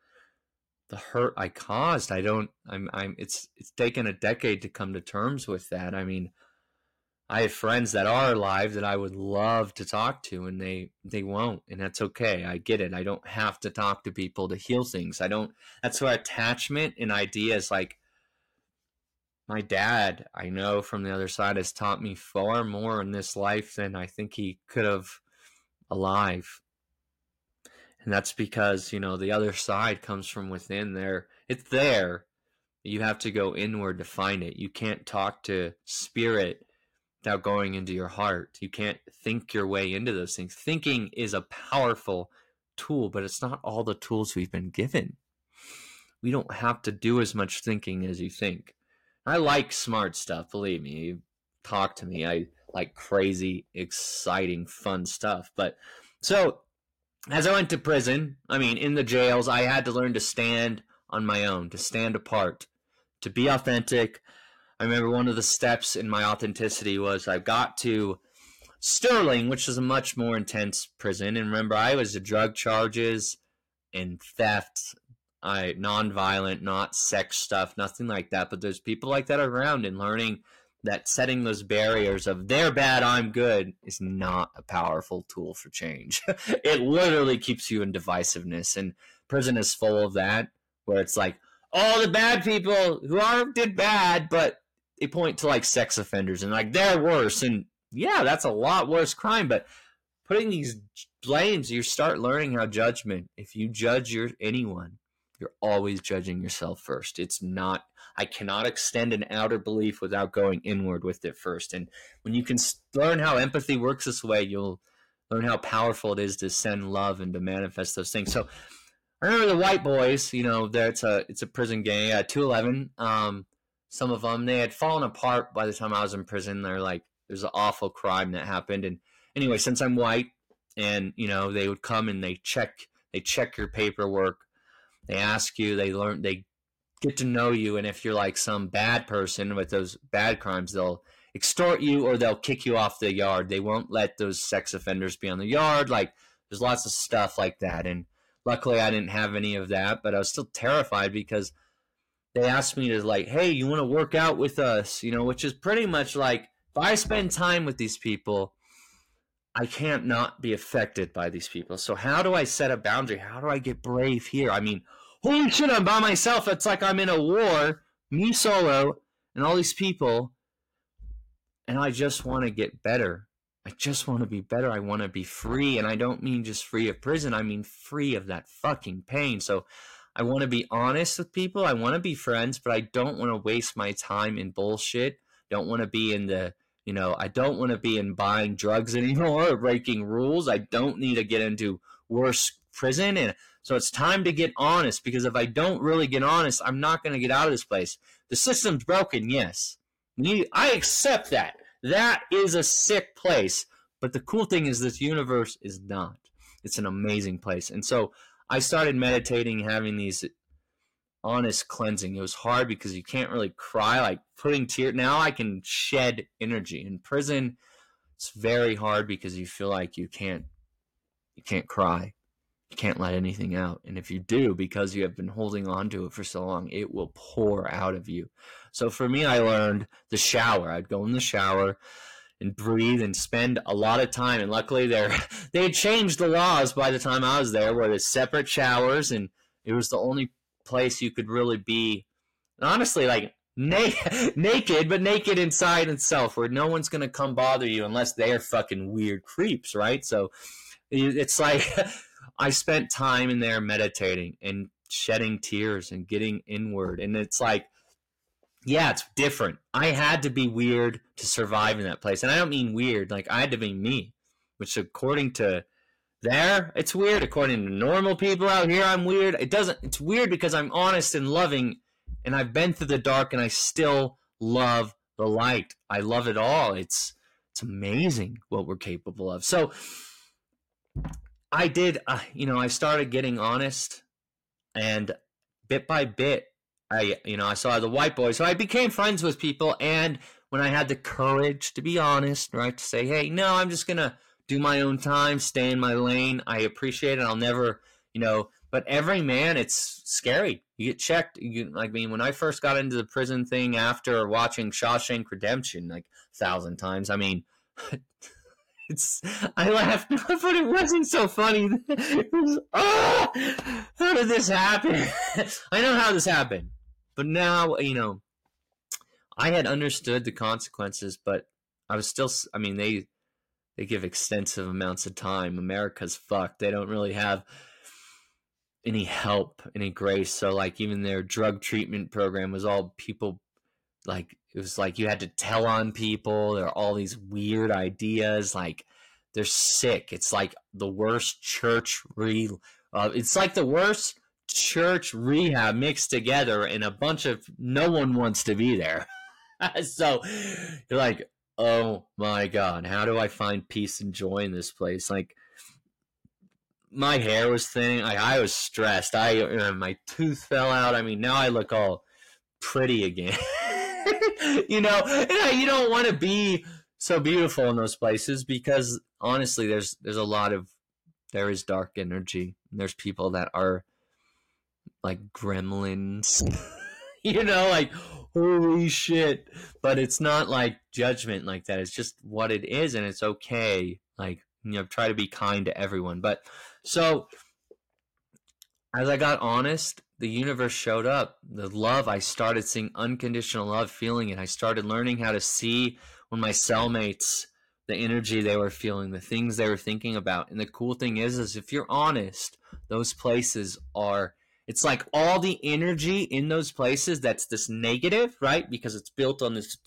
the hurt I caused. I don't I'm I'm it's it's taken a decade to come to terms with that. I mean, I have friends that are alive that I would love to talk to and they they won't and that's okay. I get it. I don't have to talk to people to heal things. I don't that's why attachment and ideas like my dad, I know from the other side, has taught me far more in this life than I think he could have alive. And that's because, you know, the other side comes from within there. It's there. You have to go inward to find it. You can't talk to spirit without going into your heart. You can't think your way into those things. Thinking is a powerful tool, but it's not all the tools we've been given. We don't have to do as much thinking as you think. I like smart stuff. Believe me, talk to me. I like crazy, exciting, fun stuff. But so as I went to prison, I mean, in the jails, I had to learn to stand on my own, to stand apart, to be authentic. I remember one of the steps in my authenticity was I got to Sterling, which is a much more intense prison. And remember, I was a drug charges and theft I non-violent, not sex stuff, nothing like that. But there's people like that around, and learning that setting those barriers of they're bad, I'm good is not a powerful tool for change. *laughs* it literally keeps you in divisiveness, and prison is full of that, where it's like all the bad people who are did bad, but they point to like sex offenders and like they're worse, and yeah, that's a lot worse crime, but putting these blames, you start learning how judgment. If you judge your anyone, you're always judging yourself first. It's not, I cannot extend an outer belief without going inward with it first. And when you can learn how empathy works this way, you'll learn how powerful it is to send love and to manifest those things. So I remember the white boys, you know, that's a it's a prison gang, uh, 211. Um, some of them they had fallen apart by the time I was in prison. They're like, there's an awful crime that happened, and anyway, since I'm white, and you know, they would come and they check they check your paperwork, they ask you, they learn, they get to know you, and if you're like some bad person with those bad crimes, they'll extort you or they'll kick you off the yard. They won't let those sex offenders be on the yard. Like there's lots of stuff like that. And luckily I didn't have any of that, but I was still terrified because they asked me to like, hey, you want to work out with us? You know, which is pretty much like if I spend time with these people, I can't not be affected by these people. So how do I set a boundary? How do I get brave here? I mean, holy shit, I'm by myself. It's like I'm in a war, me solo, and all these people and I just want to get better. I just want to be better. I want to be free. And I don't mean just free of prison, I mean free of that fucking pain. So I want to be honest with people. I want to be friends, but I don't want to waste my time in bullshit. Don't want to be in the, you know, I don't want to be in buying drugs anymore or breaking rules. I don't need to get into worse prison. And so it's time to get honest because if I don't really get honest, I'm not going to get out of this place. The system's broken, yes. I accept that. That is a sick place. But the cool thing is, this universe is not. It's an amazing place. And so I started meditating, having these honest cleansing. It was hard because you can't really cry, like putting tears. Now I can shed energy. In prison, it's very hard because you feel like you can't, you can't cry. Can't let anything out. And if you do, because you have been holding on to it for so long, it will pour out of you. So for me, I learned the shower. I'd go in the shower and breathe and spend a lot of time. And luckily, they *laughs* they had changed the laws by the time I was there, where there's separate showers, and it was the only place you could really be, honestly, like na- *laughs* naked, but naked inside itself, where no one's gonna come bother you unless they're fucking weird creeps, right? So it's like *laughs* I spent time in there meditating and shedding tears and getting inward. And it's like, yeah, it's different. I had to be weird to survive in that place. And I don't mean weird, like I had to be me, which according to there, it's weird. According to normal people out here, I'm weird. It doesn't, it's weird because I'm honest and loving and I've been through the dark and I still love the light. I love it all. It's, it's amazing what we're capable of. So, I did, uh, you know, I started getting honest, and bit by bit, I, you know, I saw the white boy. So I became friends with people, and when I had the courage to be honest, right, to say, hey, no, I'm just gonna do my own time, stay in my lane. I appreciate it. I'll never, you know, but every man, it's scary. You get checked. You, like, I mean, when I first got into the prison thing after watching Shawshank Redemption like a thousand times, I mean. *laughs* It's I laughed, *laughs* but it wasn't so funny. *laughs* It was, oh, how did this happen? *laughs* I know how this happened, but now you know. I had understood the consequences, but I was still. I mean, they they give extensive amounts of time. America's fucked. They don't really have any help, any grace. So, like, even their drug treatment program was all people like it was like you had to tell on people. There are all these weird ideas. Like they're sick. It's like the worst church re. Uh, it's like the worst church rehab mixed together, and a bunch of no one wants to be there. *laughs* so you're like, oh my god, how do I find peace and joy in this place? Like my hair was thinning. Like I was stressed. I uh, my tooth fell out. I mean, now I look all pretty again. *laughs* *laughs* you know, you don't want to be so beautiful in those places because honestly, there's there's a lot of there is dark energy. There's people that are like gremlins, *laughs* you know, like holy shit. But it's not like judgment like that. It's just what it is, and it's okay. Like you know, try to be kind to everyone. But so as I got honest, the universe showed up. The love, I started seeing unconditional love, feeling it. I started learning how to see when my cellmates, the energy they were feeling, the things they were thinking about. And the cool thing is, is if you're honest, those places are, it's like all the energy in those places that's this negative, right? Because it's built on this.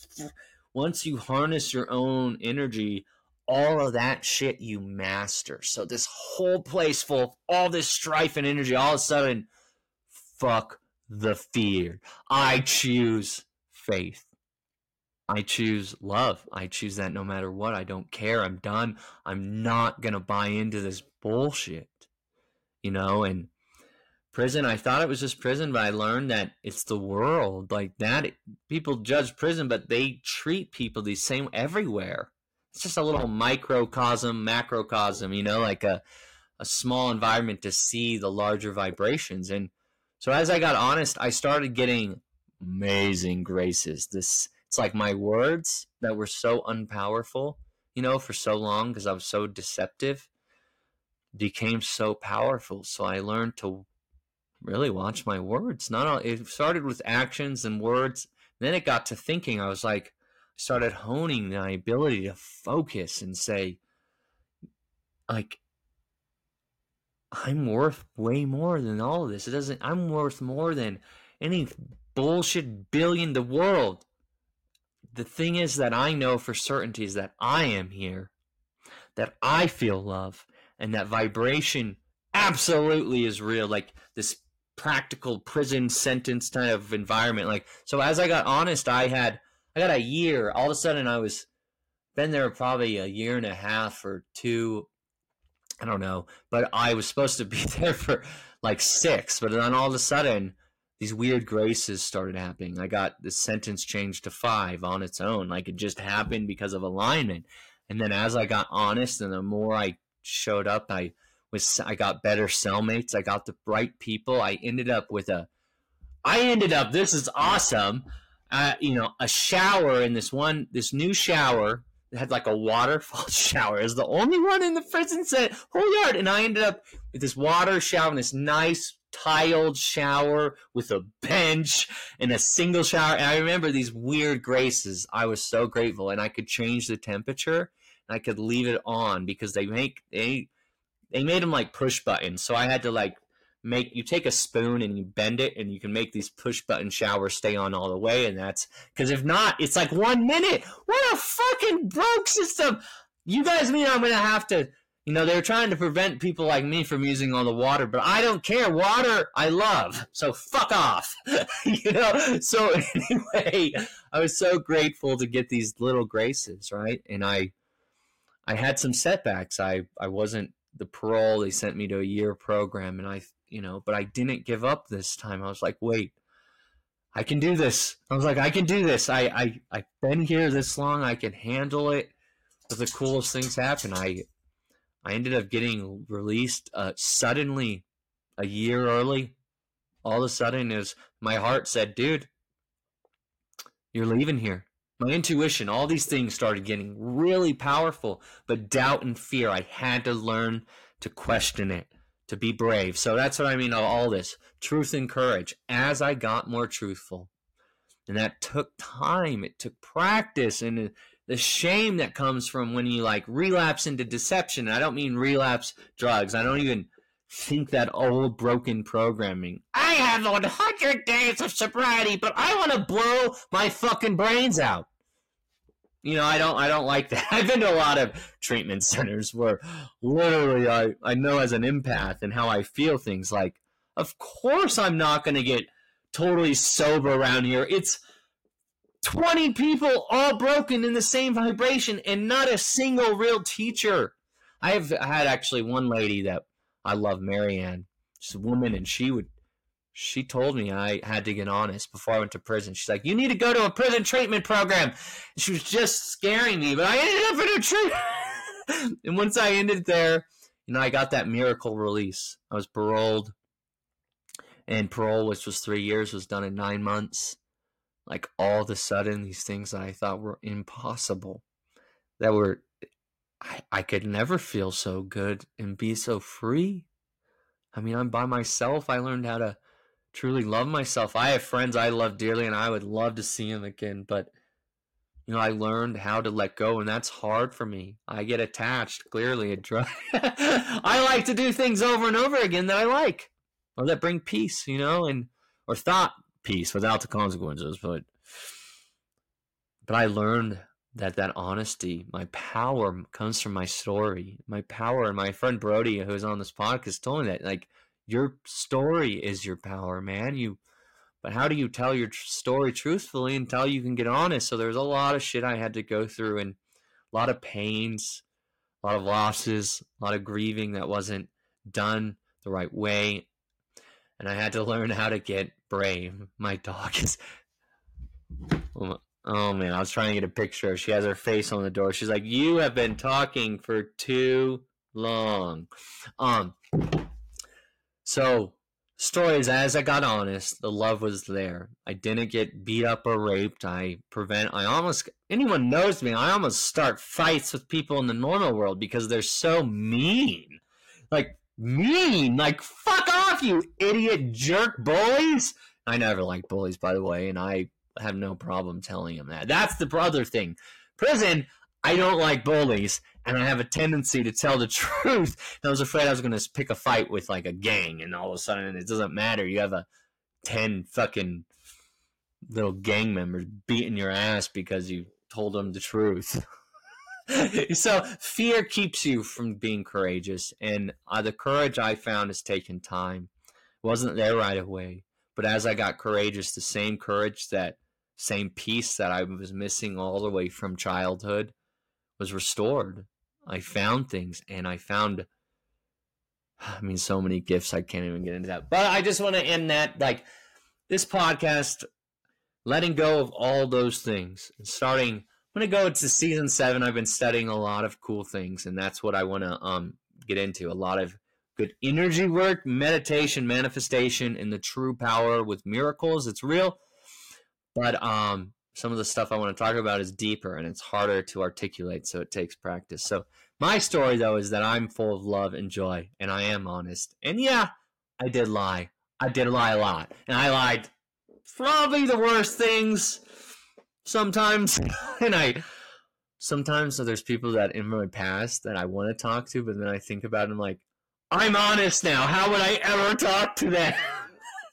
Once you harness your own energy, all of that shit you master. So this whole place full of all this strife and energy, all of a sudden, fuck the fear. I choose faith. I choose love. I choose that no matter what. I don't care. I'm done. I'm not going to buy into this bullshit. You know, and prison, I thought it was just prison, but I learned that it's the world. Like that, people judge prison, but they treat people the same everywhere. It's just a little microcosm, macrocosm, you know, like a, a small environment to see the larger vibrations. And so as I got honest, I started getting amazing graces. This it's like my words that were so unpowerful, you know, for so long because I was so deceptive became so powerful. So I learned to really watch my words. Not all, it started with actions and words. Then it got to thinking. I was like, started honing my ability to focus and say, like, I'm worth way more than all of this. It doesn't. I'm worth more than any bullshit billion the world. The thing is that I know for certainty is that I am here, that I feel love, and that vibration absolutely is real. Like this practical prison sentence kind of environment. Like so, as I got honest, I had I got a year. All of a sudden, I was been there probably a year and a half or two. I don't know, but I was supposed to be *laughs* there for like six. But then all of a sudden, these weird graces started happening. I got the sentence changed to five on its own. Like it just happened because of alignment. And then as I got honest and the more I showed up, I was I got better cellmates. I got the right people. I ended up with a I ended up this is awesome. Uh, you know, a shower in this one this new shower had like a waterfall *laughs* shower. Is the only one in the prison set whole yard. And I ended up with this water shower and this nice tiled shower with a bench and a single shower. And I remember these weird graces. I was so grateful, and I could change the temperature and I could leave it on because they make they they made them like push buttons. So I had to like make you take a spoon and you bend it and you can make these push button showers stay on all the way and that's because if not it's like one minute what a fucking broke system you guys mean i'm gonna have to you know, they're trying to prevent people like me from using all the water, but I don't care. Water, I love. So fuck off. *laughs* you know? So *laughs* anyway, I was so grateful to get these little graces, right? And I I had some setbacks. I I wasn't the parole. They sent me to a year program and I, you know, but I didn't give up this time. I was like, "Wait, I can do this." I was like, "I can do this. I I I've been here this long. I can handle it." But the coolest things happen. I I ended up getting released uh, suddenly a year early. All of a sudden, is my heart said, "Dude, you're leaving here." My intuition, all these things started getting really powerful, but doubt and fear, I had to learn to question it, to be brave. So that's what I mean of all this truth and courage. As I got more truthful, and that took time, it took practice, and the shame that comes from when you like relapse into deception. I don't mean relapse drugs. I don't even think that old broken programming. I have 100 days of sobriety, but I want to blow my fucking brains out. You know, I don't I don't like that. *laughs* I've been to a lot of treatment centers where literally I, I know as an empath and how I feel things like of course I'm not going to get totally sober around here. It's 20 people all broken in the same vibration and not a single real teacher. I've had actually one lady that I love, Marianne. She's a woman, and she would, she told me I had to get honest before I went to prison. She's like, You need to go to a prison treatment program. She was just scaring me, but I ended up in a treatment. *laughs* and once I ended there, you know, I got that miracle release. I was paroled, and parole, which was three years, was done in nine months like all of a sudden these things that I thought were impossible that were I, I could never feel so good and be so free. I mean, I'm by myself. I learned how to truly love myself. I have friends I love dearly and I would love to see them again, but you know, I learned how to let go and that's hard for me. I get attached clearly. *laughs* I like to do things over and over again that I like or that bring peace, you know, and or thought peace without the consequences. But but I learned that that honesty, my power comes from my story. My power, and my friend Brody, who's on this podcast, told me that like your story is your power, man. You, but how do you tell your story truthfully until you can get honest? So there's a lot of shit I had to go through, and a lot of pains, a lot of losses, a lot of grieving that wasn't done the right way, and I had to *laughs* learn how to get brave. My dog is. *laughs* Oh man, I was trying to get a picture. She has her face on the door. She's like, "You have been talking for too long." Um. So, stories as I got honest, the love was there. I didn't get beat up or raped. I prevent. I almost anyone knows me. I almost start fights with people in the normal world because they're so mean. Like mean. Like fuck off, you idiot jerk bullies. I never liked bullies, by the way, and I have no problem telling him that. That's the other thing. Prison, I don't like bullies, and I have a tendency to tell the *laughs* truth. I was afraid I was going to pick a fight with like a gang, and all of a sudden it doesn't matter. You have a 10 fucking little gang members beating your ass because you told them the truth. *laughs* so fear keeps you from being courageous, and uh, the courage I found has taken time. It wasn't there right away, but as I got courageous, the same courage that same piece that I was missing all the way from childhood was restored. I found things and I found *sighs* I mean so many gifts I can't even get into that. But I just want to end that like this podcast letting go of all those things and starting I'm going to go into season 7. I've been studying a lot of cool things and that's what I want to um get into. A lot of good energy work, meditation, manifestation and the true power with miracles. It's real but um, some of the stuff I want to talk about is deeper and it's harder to articulate, so it takes practice. So my story though is that I'm full of love and joy, and I am honest. And yeah, I did lie. I did lie a lot, and I lied probably the worst things sometimes. *laughs* and I sometimes so there's people that in my past that I want to talk to, but then I think about them like, I'm honest now. How would I ever talk to them?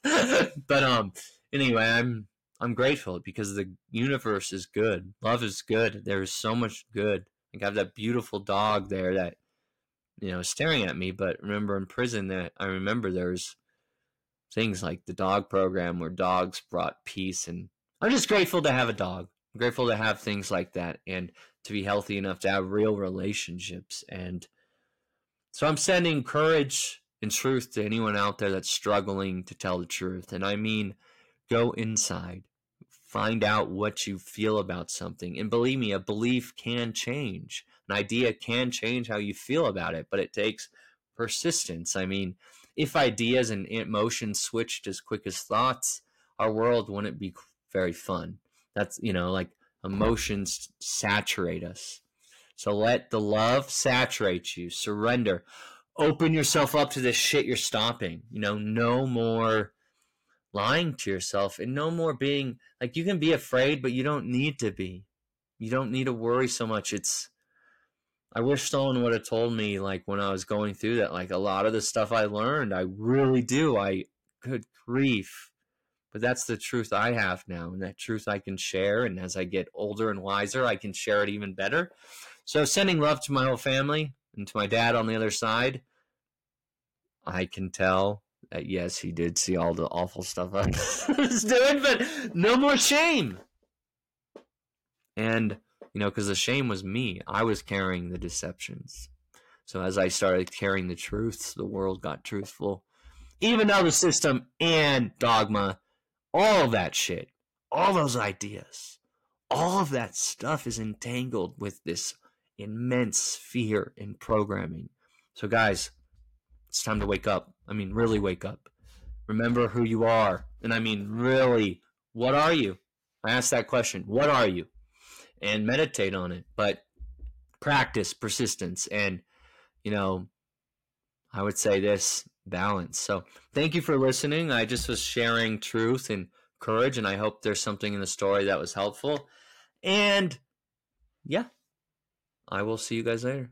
*laughs* but um, anyway, I'm I'm grateful because the universe is good. Love is good. There is so much good. Like I have that beautiful dog there that, you know, staring at me. But remember in prison that I remember there's things like the dog program where dogs brought peace and I'm just grateful to have a dog. I'm grateful to have things like that and to be healthy enough to have real relationships. And so I'm sending courage and truth to anyone out there that's struggling to tell the truth. And I mean Go inside. Find out what you feel about something. And believe me, a belief can change. An idea can change how you feel about it, but it takes persistence. I mean, if ideas and emotions switched as quick as thoughts, our world wouldn't be very fun. That's, you know, like emotions saturate us. So let the love saturate you. Surrender. Open yourself up to this shit you're stopping. You know, no more lying to yourself and no more being like you can be afraid, but you don't need to be. You don't need to worry so much. It's I wish someone would have told me like when I was going through that, like a lot of the stuff I learned, I really do. I good grief. But that's the truth I have now, and that truth I can share. And as I get older and wiser, I can share it even better. So sending love to my whole family and to my dad on the other side, I can tell uh, yes, he did see all the awful stuff I *laughs* was doing, but no more shame. And, you know, because the shame was me. I was carrying the deceptions. So as I started carrying the truths, the world got truthful. Even though the system and dogma, all that shit, all those ideas, all of that stuff is entangled with this immense fear in programming. So, guys, it's time to wake up. I mean, really wake up. Remember who you are. And I mean, really, what are you? I ask that question. What are you? And meditate on it. But practice persistence and, you know, I would say this balance. So thank you for listening. I just was sharing truth and courage, and I hope there's something in the story that was helpful. And yeah, I will see you guys later.